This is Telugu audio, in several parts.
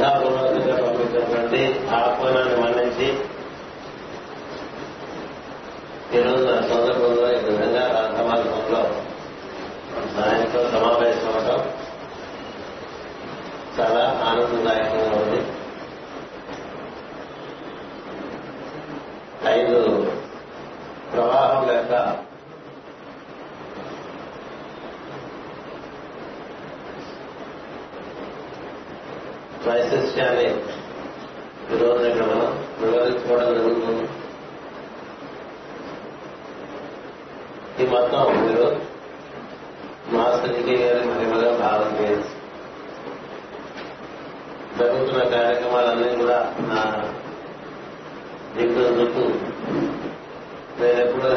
اللہ کرتے آپ వైశిష్ట్యాన్ని ఈరోజు ఇక్కడ మనం వివరించుకోవడం జరుగుతుంది. ఈ మొత్తం మీరు మాస్టర్జీ గారి మహిమగా భావన చేయొచ్చు జరుగుతున్న కార్యక్రమాలన్నీ కూడా నా దిక్కు చుట్టూ నేను ఎప్పుడు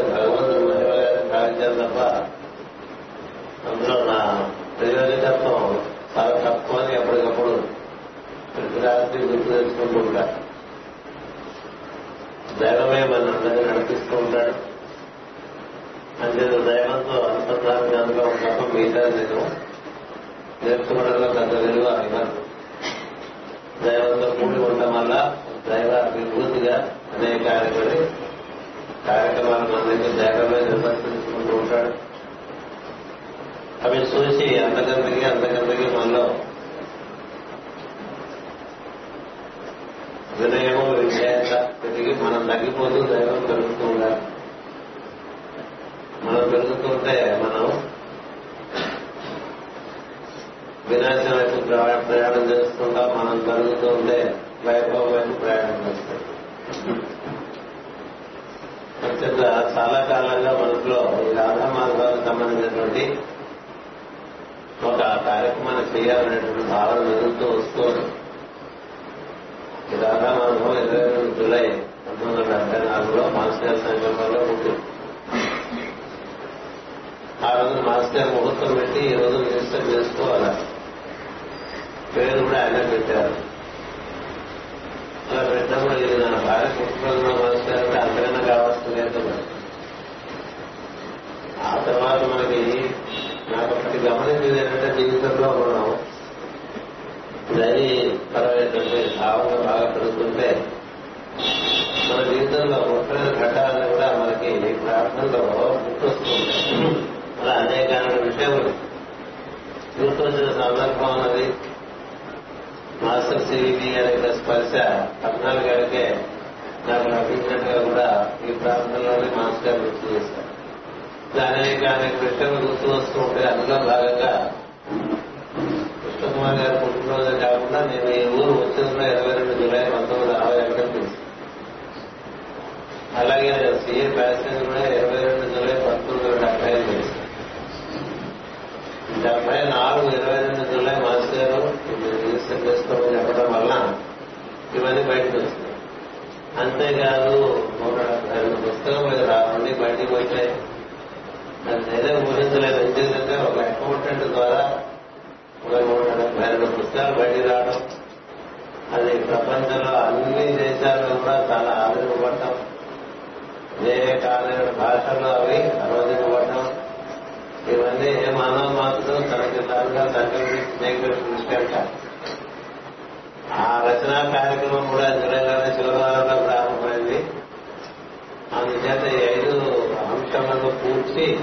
గుర్తు తెచ్చుకుంటూ ఉంటా దైవమే మన అందరినీ నడిపిస్తూ ఉంటాడు అంటే దైవంతో అనుసంధానం కనుక తప్ప మిగతా నేను నేర్చుకోవడంలో పెద్ద విలువ అభిమానం దైవంతో కూడి ఉండటం వల్ల దైవ విభూతిగా అనేక కార్యపడి కార్యక్రమాలు మన దగ్గర దైవమే నిర్వర్తించుకుంటూ ఉంటాడు. అవి చూసి అంతకంతకి అంతకంతకి మనలో వినయము విధేయత తిరిగి మనం తగ్గిపోతూ దైవం పెరుగుతూ ఉండాలి మనం పెరుగుతుంటే మనం వినాశం వైపు ప్రయాణం చేస్తుంటాం మనం పెరుగుతూ ఉంటే వైభవం వైపు ప్రయాణం చేస్తాం అంతేత చాలా కాలంగా మనసులో ఈ రాధా మార్గాలకు సంబంధించినటువంటి ఒక కార్యక్రమాన్ని చేయాలనేటువంటి భావన మెరుగుతూ వస్తూ ఉంది. రాధా అనుభవం ఇరవై రెండు జూలై పంతొమ్మిది వందల డెబ్బై నాలుగులో మాస్టర్ సంకల్పంలో పుట్టింది ఆ రోజు మాస్టర్ ముహూర్తం పెట్టి ఈ రోజు రిజిస్టర్ చేసుకోవాలి పేరు కూడా ఆయన పెట్టారు. అలా పెట్టినప్పుడు ఇది నా భార్య పుట్టుకోవడం మాస్టర్ అంటే అంతకన్నా కావాల్సింది ఆ తర్వాత మనకి నాకు ఒకటి గమనించేది ఏంటంటే జీవితంలో మనం దాని పరమైనటువంటి భావంగా ఉంటే మన జీవితంలో ముఖ్యమైన ఘట్టాలను కూడా మనకి ప్రార్థనలో గుర్తొస్తుంటాయి. అలా అనేక విషయములు. గుర్తొచ్చిన సందర్భం అన్నది మాస్టర్ సివిటి అనే స్పర్శ పద్నాలుగు గడికే నాకు లభించినట్టుగా కూడా ఈ ప్రాంతంలోనే మాస్టర్ గారు గుర్తు చేశారు. అనేక అనేక విషయాలు గుర్తు వస్తూ ఉంటే అందులో భాగంగా కృష్ణకుమార్ గారు పుట్టినరోజు కాకుండా మేము ఈ ఊరు వచ్చిన ఇరవై రెండు జూలై పంతొమ్మిది అరవై ఒకటి. తెలుసు అలాగే నేను సీఏ ప్యాసింజర్ కూడా ఇరవై రెండు జూలై పంతొమ్మిది వందల డెబ్బై ఐదు. తెలుసు డెబ్బై నాలుగు ఇరవై రెండు జూలై మాస్ గారు రిజిస్టర్ చేసుకోమని చెప్పడం వల్ల ఇవన్నీ బయటకు వస్తున్నాయి. అంతేకాదు నూట డెబ్బై రెండు పుస్తకం మీద రావండి బయటికి వచ్చాయి అది నేనే ఊహించలేదు ఏం ఒక అకౌంటెంట్ ద్వారా ఒక నూట డెబ్బై రెండు పుస్తకాలు బయటికి రావడం అది ప్రపంచంలో అన్ని దేశాల్లో కూడా చాలా ఆదరింపబడటం అనేక అనేక భాషల్లో అవి అనువదింపబడటం ఇవన్నీ మానవ మాత్రం తనకి తానుగా సంకల్పించుకుంట ఆ రచనా కార్యక్రమం కూడా జూలైలోనే శివవారంలో ప్రారంభమైంది. అందుచేత ఈ ఐదు అంశాలను పూర్చి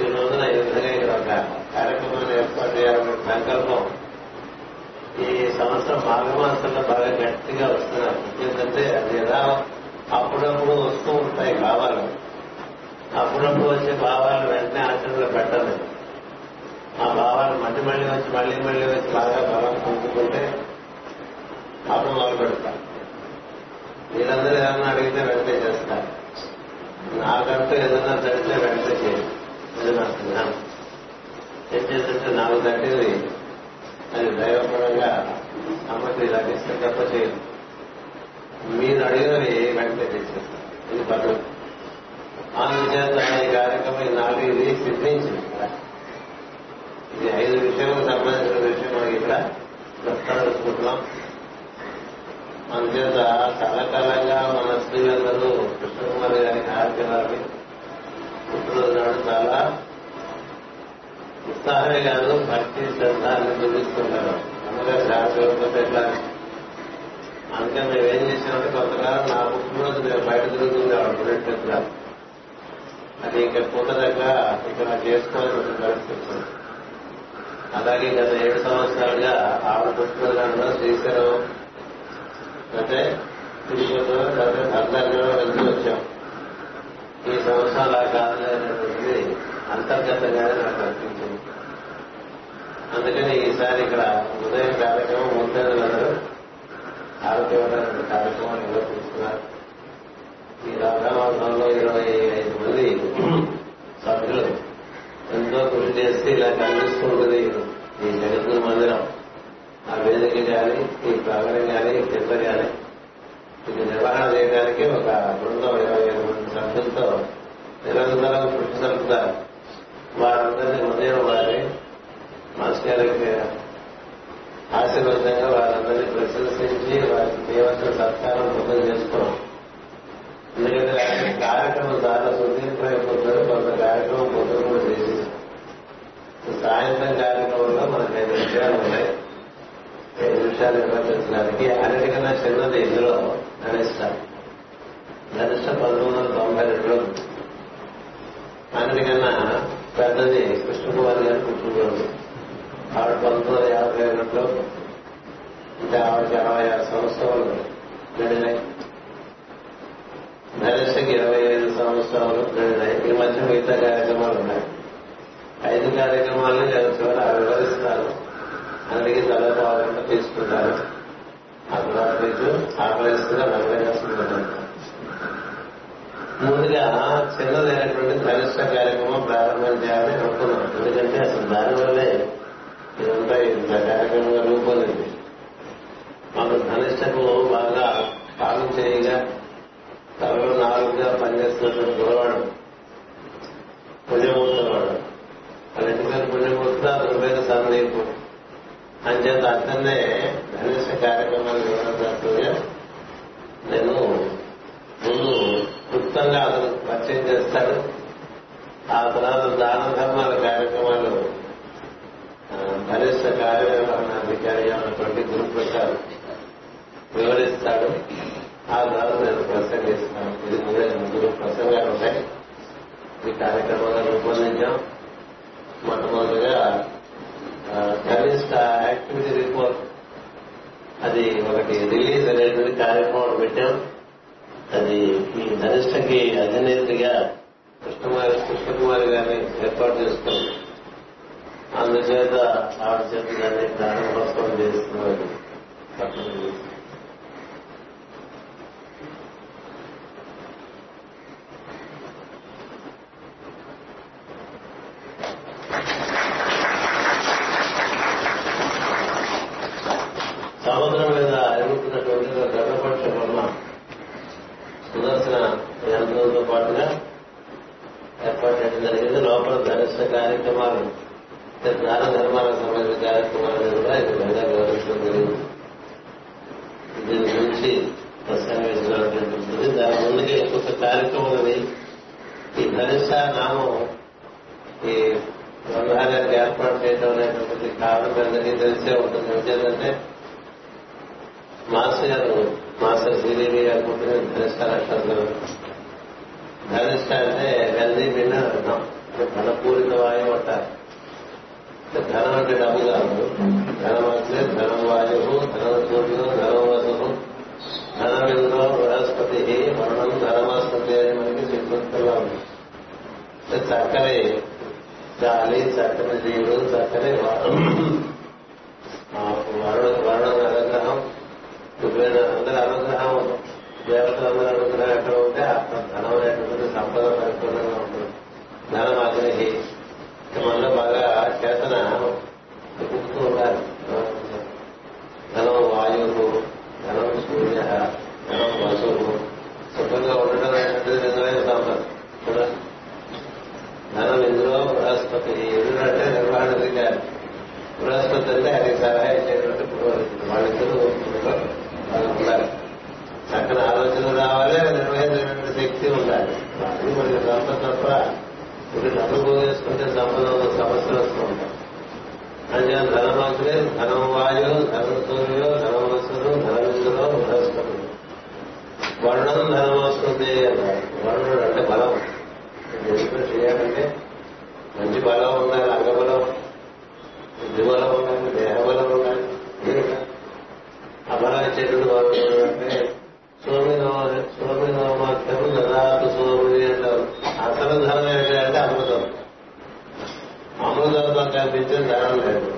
ఈ రోజున ఈ విధంగా ఇక్కడ ఒక కార్యక్రమాన్ని ఏర్పాటు చేయాలనే సంకల్పం సంవత్సరం మాఘమాసంలో బాగా గట్టిగా వస్తున్నారు. ఎందుకంటే అది ఎలా అప్పుడప్పుడు వస్తూ ఉంటాయి భావాలు. అప్పుడప్పుడు వచ్చే భావాలు వెంటనే ఆచరణలో పెట్టాలి ఆ భావాలు మళ్ళీ మళ్ళీ వచ్చి మళ్ళీ మళ్ళీ వచ్చి బాగా బలం పొందుకుంటే అప్పుడు మొదలు పెడతారు. మీరందరూ ఏదన్నా అడిగితే వెంటనే చేస్తారు. నాకంటూ ఏదన్నా తడితే వెంటనే చేయదు ఇది నా సిద్ధాంతం ఏం చేస్తుంటే నాకు తట్టింది అది దైవపరంగా అమ్మకి ఇలా చేస్తే తప్ప చేయదు మీరు అడిగినవి వెంటనే చేసేస్తారు. ఇది పట్టు పద్ధతి చేత ఈ కార్యక్రమం ఈ నాలుగు ఇది సిద్ధించింది ఇది ఐదు విషయాలకు సంబంధించిన విషయం మనకి ఇక్కడ ప్రస్తావించుకుంటున్నాం. అందుచేత చాలా కాలంగా మన స్త్రీలందరూ కృష్ణకుమార్ గారి కార్యక్రమాన్ని పుట్టినరోజు నాడు చాలా ఉత్సాహమే కాదు భక్తి శ్రద్ధ అన్ని చూపిస్తుంటారు అందులో గా ధ్యానం ఎట్లా? అందుకని మేము ఏం చేసామంటే కొంతకాలం నా పుట్టినరోజు నేను బయట తిరుగుతుంది ఆవిడ అది ఇక్కడ కుదరక ఇక్కడ చేసుకోవాల్సిన పరిస్థితి అలాగే గత ఏడు సంవత్సరాలుగా ఆవిడ పుట్టినరోజు శ్రీశైలం అంటే తిరుపతిలో లేకపోతే అర్ధంగా వెళ్తూ వచ్చాం. ఈ సంవత్సరం అలా కాదనేటువంటిది అంతర్గతంగానే నాకు అనిపించింది. అందుకని ఈసారి ఇక్కడ ఉదయం కార్యక్రమం మూర్తేంద్రులందరూ ఆరోగ్యమైన కార్యక్రమాన్ని నిర్వహిస్తున్నారు ఈ రాధామాసంలో ఇరవై ఐదు మంది సభ్యులు ఎంతో కృషి చేస్తే ఇలా కనిపిస్తుంటుంది ఈ జగద్గురు మందిరం. ఆ వేదిక కానీ ఈ ప్రాంగణం కానీ కింద కానీ ఇది నిర్వహణ చేయడానికి ఒక బృందం ఇరవై ఐదు మంది సభ్యులతో నిరంతరం కృషి జరుపుతారు. వారందరినీ ఉదయం వారి మాస్టర్ గారికి ఆశీర్వదంగా వారందరినీ ప్రశంసించి వారికి చేయవలసిన సత్కారం పొందం చేసుకోవడం ఎందుకంటే కార్యక్రమం చాలా సుదీర్ఘమైపోతుంది కొంత కార్యక్రమం పొద్దున కూడా చేసి సాయంత్రం కార్యక్రమంలో మనకి ఐదు విషయాలు ఉన్నాయి ఐదు నిమిషాలు నిర్వర్తించడానికి అన్నిటికన్నా చిన్నది ఇందులో గణిష్ట గణిష్ట పంతొమ్మిది వందల తొంభై రెండులో అన్నిటికన్నా పెద్దది కృష్ణకుమారి గారు కూర్చున్నారు ఆవిడ పంతొమ్మిది వందల యాభై ఒకటిలో అంటే ఆవిడకి అరవై ఆరు సంవత్సరాలు గడినాయి ధనుషకి ఇరవై ఐదు సంవత్సరాలు గడినాయి ఈ మధ్య మిగతా కార్యక్రమాలు ఉన్నాయి ఐదు కార్యక్రమాలను నేను చివరి వివరిస్తారు అందుకే చాలా భాగంగా తీసుకుంటారు ఆ తర్వాత మీకు ఆకలిస్తున్న వెంకటేశ్వర ముందుగా చిన్నదైనటువంటి కనిష్ట కార్యక్రమం ప్రారంభం చేయాలని అనుకున్నాం. ఎందుకంటే అసలు దానివల్లే ఇదంతా ఇంత కార్యక్రమంగా రూపొందింది. మాకు ధనిష్టకు బాగా పాలన చేయగా తలలో నాలుగుగా పనిచేస్తున్నటువంటి గురవాడు పుణ్యమూర్తి వాడు వాళ్ళ ఇంటి పేరు పుణ్యమూర్తి అతని పేరు సందీపు అంచేత అతన్నే కనీస కార్యక్రమాలు వివరించినట్టుగా నేను ముందు క్లుప్తంగా అతను పరిచయం చేస్తాడు. ఆ తర్వాత దాన ధర్మాల కార్యక్రమాలు ధనిష్ట కార్యనిర్వహణాధికారి అన్నటువంటి గురుప్రసాద్ వివరిస్తాడు. ఆ తర్వాత నేను ప్రసంగిస్తాను ఇది మూడే ముగ్గురు ప్రసంగాలు ఉంటాయి. ఈ కార్యక్రమంగా రూపొందించాం. మొట్టమొదటిగా కనిష్ట యాక్టివిటీ రిపోర్ట్ అది ఒకటి రిలీజ్ అనేటువంటి కార్యక్రమం పెట్టాం. అది ఈ ధనిష్టకి అధినేత్రిగా కృష్ణకుమారి కృష్ణకుమారి గారిని ఏర్పాటు చేసుకుంది అందుచేత ఆవిడ చేత దాన్ని ప్రారంభోత్సవం చేస్తున్నారు సముద్రం మీద ఎదుగుతున్నటువంటి గర్భపక్ష బొమ్మ సుదర్శన యంత్రంతో పాటుగా ఏర్పాటు చేయడం జరిగింది లోపల కార్యక్రమాలు దాన ధర్మాలకు సంబంధించిన కార్యక్రమాలను కూడా ఇది బాగా వివరించడం జరిగింది. దీని గురించి ప్రసంగించడానికి దాని ముందుకే ఇంకొక కార్యక్రమం ఈ ధనిష్ట నామం ఈ గ్రంథాలయానికి ఏర్పాటు చేయడం అనేటువంటి కారణం అందరికీ తెలిసే ఉంటుంది. ఏంటంటే మాస్టర్ గారు మాస్టర్ శ్రీదేవి గారు పుట్టిన ధనిష్ట నక్షత్రం. ధనిష్ట అంటే గంధి పిండి అంటున్నాం ధనపూరిత వాయువు అంటారు ధనం అంటే డబ్బు కాదు. ధనం అంటే ధనం వాయువు ధనం సూర్యుడు ధనం వసువు ధనమింద్రో బృహస్పతి మరణం ధనమస్పతి అని మనకి శ్రీకృష్ణంలో ఉంది. చక్కని గాలి చక్కని జీవుడు చక్కని వరుణ వరుణ అనుగ్రహం ఇప్పుడు అందరి అనుగ్రహం దేవతలందరి అనుగ్రహం ఎక్కడ ఉంటే అక్కడ ధనం అనేటువంటిది సంపద పరిపూర్ణంగా ఉంటుంది ధనం అగ్ని మనలో బాగా చేతన చెబుతూ ఉండాలి ధనం వాయువు ధనం సూర్య ధనం వసువు సుఖంగా ఉండడం అనేటువంటిది నిజమైన సంపద కదా ధనం ఇందులో బృహస్పతి ఎదురు అంటే నిర్వహణ అధికారి బృహస్పతి అంటే అది సలహా ఇచ్చేటువంటి పురోహితుడు వాళ్ళిద్దరూ వాళ్ళు ఉండాలి చక్కని ఆలోచన రావాలి నిర్వహించేటువంటి శక్తి ఉండాలి అది మనకి సంపద తప్ప ఇప్పుడు సమస్యలు వస్తూ ఉంటాయి. అంటే ధనమంత్రి ధనం వాయు ధనం సూర్యో ధనవసుడు ధనమిందులో బృహస్పతి వర్ణం ధనం వస్తుంది అన్నారు. వర్ణుడు అంటే బలం. ఎందుకు చేయాలంటే మంచి బలం ఉండాలి అంగబలం. బుద్ధి బలం ఉండాలి దేహబలం ఉండాలి ఆ బలం ఇచ్చేటువంటి వరుణుడు అంటే సోమినో సోమినోమాఖ్యం దదాతు సోమిని అంటారు. అసలు ధనం ఏంటంటే అమృతం అమృతంతో కల్పించిన ధనం లేదు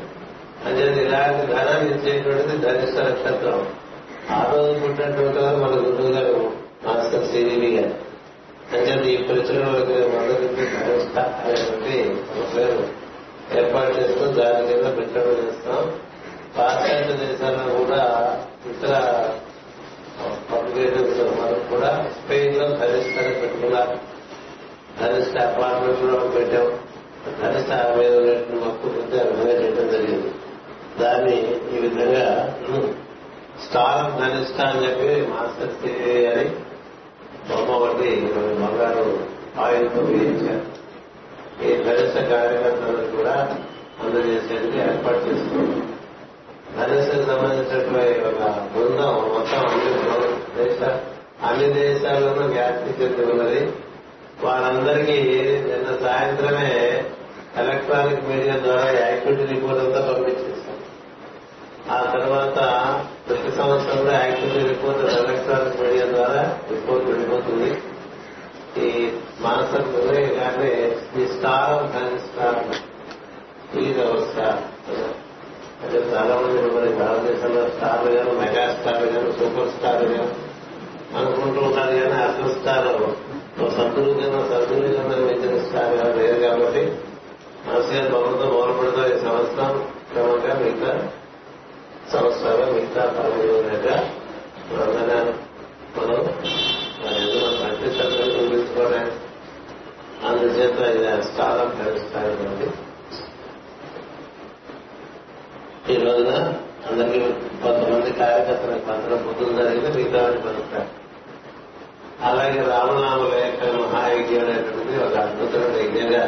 అంటే ఇలాంటి ధనం ఇచ్చేటువంటిది ధనిష్ట నక్షత్రం ఆ రోజు పుట్టినటువంటి వారు మన గురువు గారు మాస్టర్ సిరివి గారు అంటే ఈ పరిచయంలోకి మొదటి ధనిష్ట అనేటువంటి ఒక పేరు ఏర్పాటు చేస్తూ దాని కింద పెట్టడం చేస్తాం పాశ్చాత్య దేశాల్లో కూడా ఇతర పబ్లికేషన్స్ మనకు కూడా స్పెయిన్లో ధనిష్టాన్ని పెట్టుకున్నారు ధనిష్ట అపార్ట్మెంట్లో పెట్టాం ధనిష్ట మీద ఉన్నటువంటి మొక్కు పెట్టి ఆ విధంగా చేయడం జరిగింది. దాన్ని ఈ విధంగా స్టార్ ఆఫ్ ధనిష్ట అని చెప్పి మాస్టర్ సిరి అని బొమ్మ ఒకటి బంగారు ఆయిల్తో వేయించారు. ఈ ధనిష్ట కార్యకర్తలను కూడా అందజేసేందుకు ఏర్పాటు చేస్తున్నారు ధనుసుకు సంబంధించినటువంటి ఒక బృందం మొత్తం అన్ని దేశ అన్ని దేశాల్లోనూ వ్యాప్తి చెంది ఉన్నది వారందరికీ నిన్న సాయంత్రమే ఎలక్ట్రానిక్ మీడియా ద్వారా యాక్టివిటీ రిపోర్ట్ అంతా పంపించేస్తాం ఆ తర్వాత ప్రతి సంవత్సరంలో యాక్టివిటీ రిపోర్ట్ ఎలక్ట్రానిక్ మీడియా ద్వారా రిపోర్ట్ వెళ్ళిపోతుంది. ఈ మాస్టర్ కానీ ఈ స్టార్ ఆఫ్ స్టార్ ఈ స్టార్ అంటే చాలా మంది మరి భారతదేశంలో స్టార్లు గాను మెగా స్టార్లు గాను సూపర్ స్టార్ గాను అనుకుంటూ ఉంటారు కానీ అసలు స్టార్ సద్దులు కన్నా సద్దులు కన్నా మించిన స్టార్ గారు లేదు కాబట్టి మనసు గారి మొదలు పెడతా ఈ సంవత్సరం క్రమంగా మిగతా సంవత్సరాలు మిగతా పదమూడు లేక మనం మన ప్రతి సభ్యులు చూపించుకోవడానికి అందుచేత ఇది స్టార్ ఆఫ్ స్టార్ ఈ రోజున అందరికీ కొంతమంది కార్యకర్తలకు పంచడం పొద్దున జరిగింది మిగతా పలుకుతారు. అలాగే రామనామ లేఖ మహాయజ్ఞం అనేటువంటిది ఒక అద్భుతమైన యజ్ఞంగా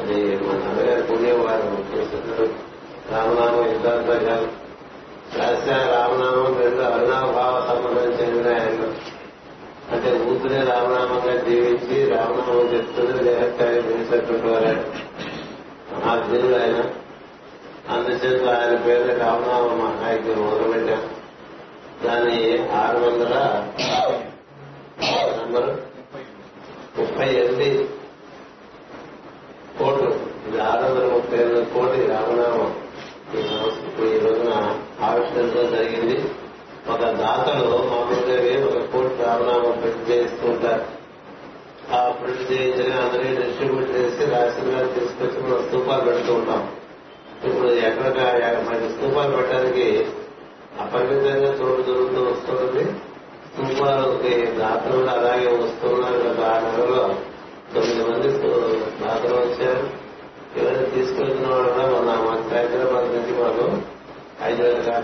అది మన అన్నగారి పుణ్యం వారు చేస్తున్నారు రామనామం యుద్ధాంతర్గాలు శాస్త్ర రామనామం రెండు అరుణాభావ సంబంధం చెందిన ఆయన. అంటే ఊపిరే రామనామంగా జీవించి రామనామం చెప్తుంది దేహకార్యం చేసినటువంటి వారు మహాజ్ఞుడు ఆయన. అందుచేత ఆయన పేరు రామనామ మహాయజ్ఞం మొదలుపెట్టాం. దాన్ని ఆరు వందల నంబరు ముప్పై ఎనిమిది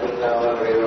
alumna o al